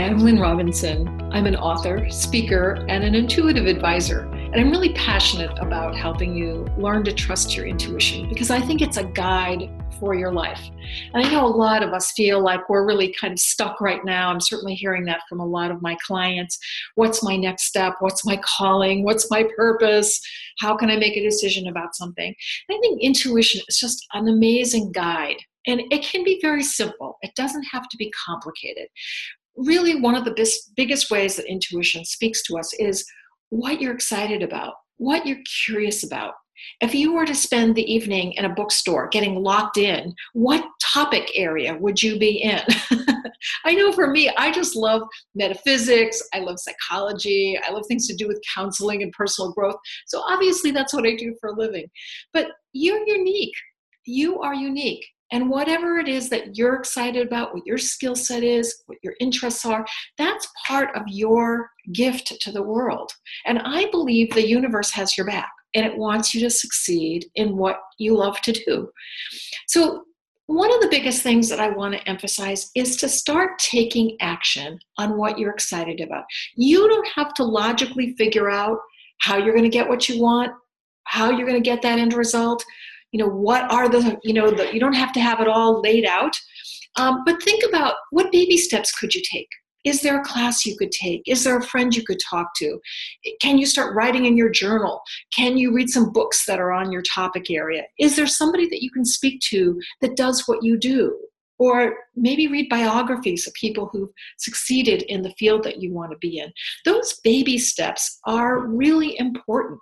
Hi, I'm Lynn Robinson. I'm an author, speaker, and an intuitive advisor. And I'm really passionate about helping you learn to trust your intuition because I think it's a guide for your life. And I know a lot of us feel like we're really kind of stuck right now. I'm certainly hearing that from a lot of my clients. What's my next step? What's my calling? What's my purpose? How can I make a decision about something? And I think intuition is just an amazing guide and it can be very simple. It doesn't have to be complicated really one of the bis- biggest ways that intuition speaks to us is what you're excited about, what you're curious about. If you were to spend the evening in a bookstore getting locked in, what topic area would you be in? I know for me, I just love metaphysics, I love psychology, I love things to do with counseling and personal growth. So obviously, that's what I do for a living. But you're unique. You are unique. And whatever it is that you're excited about, what your skill set is, what your interests are, that's part of your gift to the world. And I believe the universe has your back and it wants you to succeed in what you love to do. So, one of the biggest things that I want to emphasize is to start taking action on what you're excited about. You don't have to logically figure out how you're going to get what you want, how you're going to get that end result you know what are the you know the, you don't have to have it all laid out. Um, but think about what baby steps could you take? Is there a class you could take? Is there a friend you could talk to? Can you start writing in your journal? Can you read some books that are on your topic area? Is there somebody that you can speak to that does what you do? Or maybe read biographies of people who've succeeded in the field that you want to be in. Those baby steps are really important.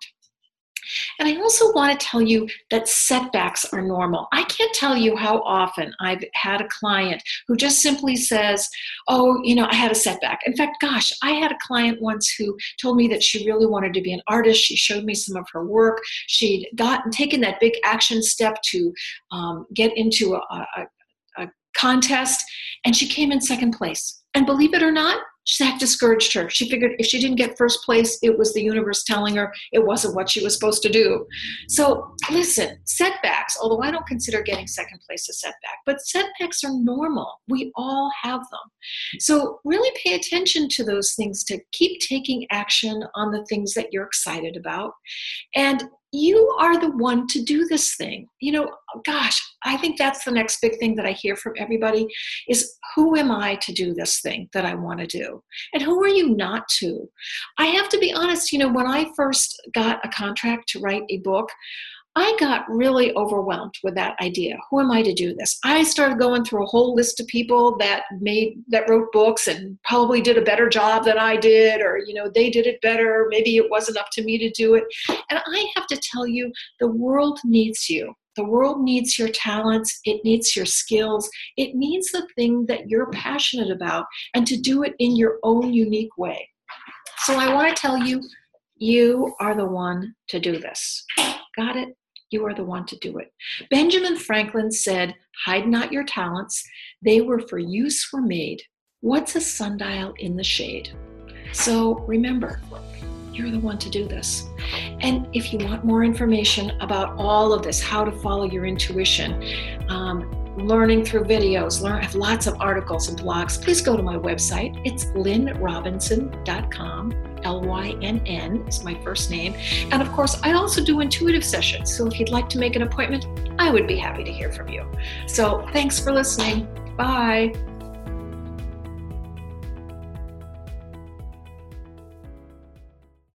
And I also want to tell you that setbacks are normal. I can't tell you how often I've had a client who just simply says, Oh, you know, I had a setback. In fact, gosh, I had a client once who told me that she really wanted to be an artist. She showed me some of her work. She'd gotten taken that big action step to um, get into a, a, a contest, and she came in second place. And believe it or not, that discouraged her. She figured if she didn't get first place, it was the universe telling her it wasn't what she was supposed to do. So, listen, setbacks, although I don't consider getting second place a setback, but setbacks are normal. We all have them. So, really pay attention to those things to keep taking action on the things that you're excited about. And you are the one to do this thing. You know, gosh, I think that's the next big thing that I hear from everybody is who am I to do this thing that I want to do? And who are you not to? I have to be honest, you know, when I first got a contract to write a book, I got really overwhelmed with that idea. Who am I to do this? I started going through a whole list of people that made that wrote books and probably did a better job than I did or you know they did it better, maybe it wasn't up to me to do it. And I have to tell you the world needs you. The world needs your talents, it needs your skills, it needs the thing that you're passionate about and to do it in your own unique way. So I want to tell you you are the one to do this. Got it? You are the one to do it. Benjamin Franklin said, Hide not your talents, they were for use were made. What's a sundial in the shade? So remember, you're the one to do this. And if you want more information about all of this, how to follow your intuition, um, learning through videos, learn, I have lots of articles and blogs, please go to my website. It's lynnrobinson.com. L Y N N is my first name. And of course, I also do intuitive sessions. So if you'd like to make an appointment, I would be happy to hear from you. So thanks for listening. Bye.